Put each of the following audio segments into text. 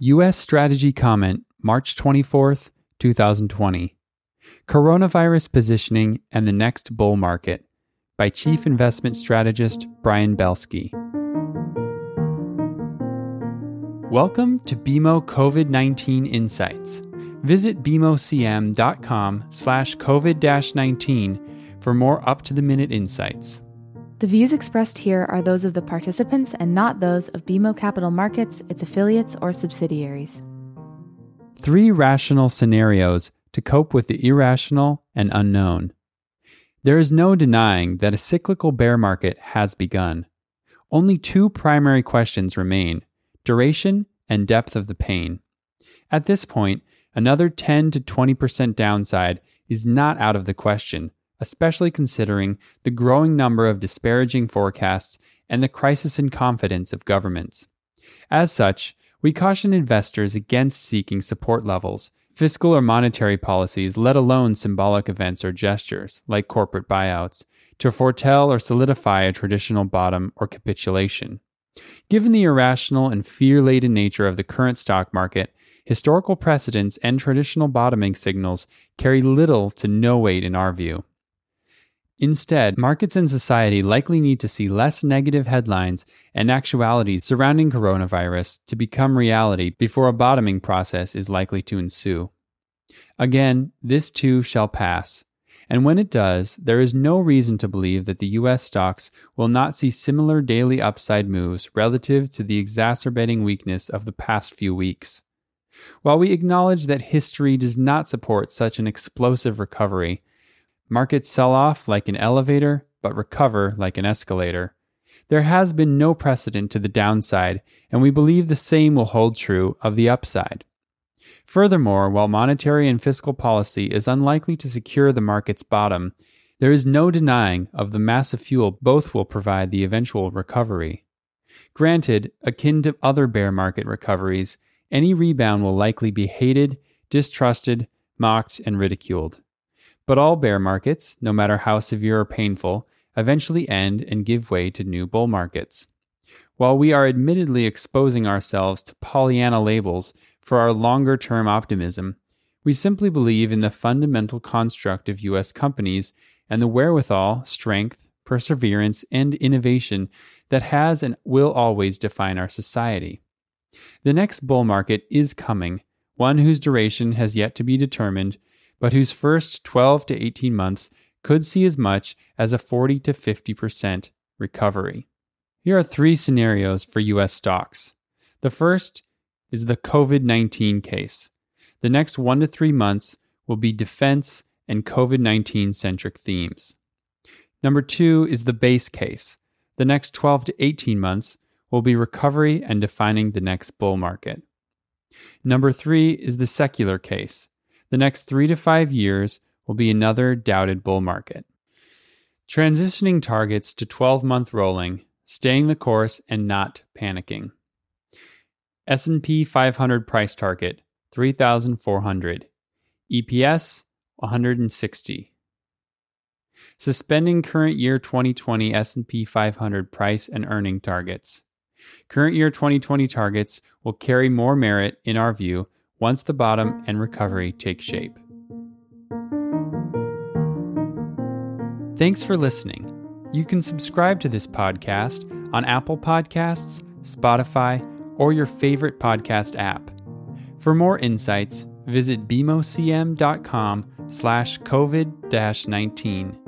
U.S. Strategy Comment, March 24th, 2020. Coronavirus Positioning and the Next Bull Market by Chief Investment Strategist Brian Belski. Welcome to BMO COVID-19 Insights. Visit bmocm.com slash COVID-19 for more up-to-the-minute insights. The views expressed here are those of the participants and not those of BMO Capital Markets, its affiliates, or subsidiaries. Three rational scenarios to cope with the irrational and unknown. There is no denying that a cyclical bear market has begun. Only two primary questions remain duration and depth of the pain. At this point, another 10 to 20% downside is not out of the question especially considering the growing number of disparaging forecasts and the crisis in confidence of governments. As such, we caution investors against seeking support levels, fiscal or monetary policies, let alone symbolic events or gestures, like corporate buyouts, to foretell or solidify a traditional bottom or capitulation. Given the irrational and fear laden nature of the current stock market, historical precedents and traditional bottoming signals carry little to no weight in our view. Instead, markets and society likely need to see less negative headlines and actuality surrounding coronavirus to become reality before a bottoming process is likely to ensue. Again, this too shall pass. And when it does, there is no reason to believe that the US stocks will not see similar daily upside moves relative to the exacerbating weakness of the past few weeks. While we acknowledge that history does not support such an explosive recovery, Markets sell off like an elevator, but recover like an escalator. There has been no precedent to the downside, and we believe the same will hold true of the upside. Furthermore, while monetary and fiscal policy is unlikely to secure the market's bottom, there is no denying of the massive fuel both will provide the eventual recovery. Granted, akin to other bear market recoveries, any rebound will likely be hated, distrusted, mocked, and ridiculed. But all bear markets, no matter how severe or painful, eventually end and give way to new bull markets. While we are admittedly exposing ourselves to Pollyanna labels for our longer term optimism, we simply believe in the fundamental construct of U.S. companies and the wherewithal, strength, perseverance, and innovation that has and will always define our society. The next bull market is coming, one whose duration has yet to be determined, but whose first 12 to 18 months could see as much as a 40 to 50% recovery. Here are three scenarios for US stocks. The first is the COVID 19 case. The next one to three months will be defense and COVID 19 centric themes. Number two is the base case. The next 12 to 18 months will be recovery and defining the next bull market. Number three is the secular case. The next three to five years will be another doubted bull market. Transitioning targets to 12 month rolling, staying the course and not panicking. S&P 500 price target 3400. EPS 160. Suspending current year 2020 S&P 500 price and earning targets. Current year 2020 targets will carry more merit in our view once the bottom and recovery take shape. Thanks for listening. You can subscribe to this podcast on Apple Podcasts, Spotify, or your favorite podcast app. For more insights, visit bmocm.com slash COVID-19.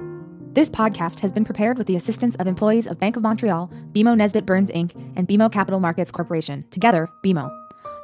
This podcast has been prepared with the assistance of employees of Bank of Montreal, BMO Nesbitt Burns Inc., and BMO Capital Markets Corporation. Together, BMO.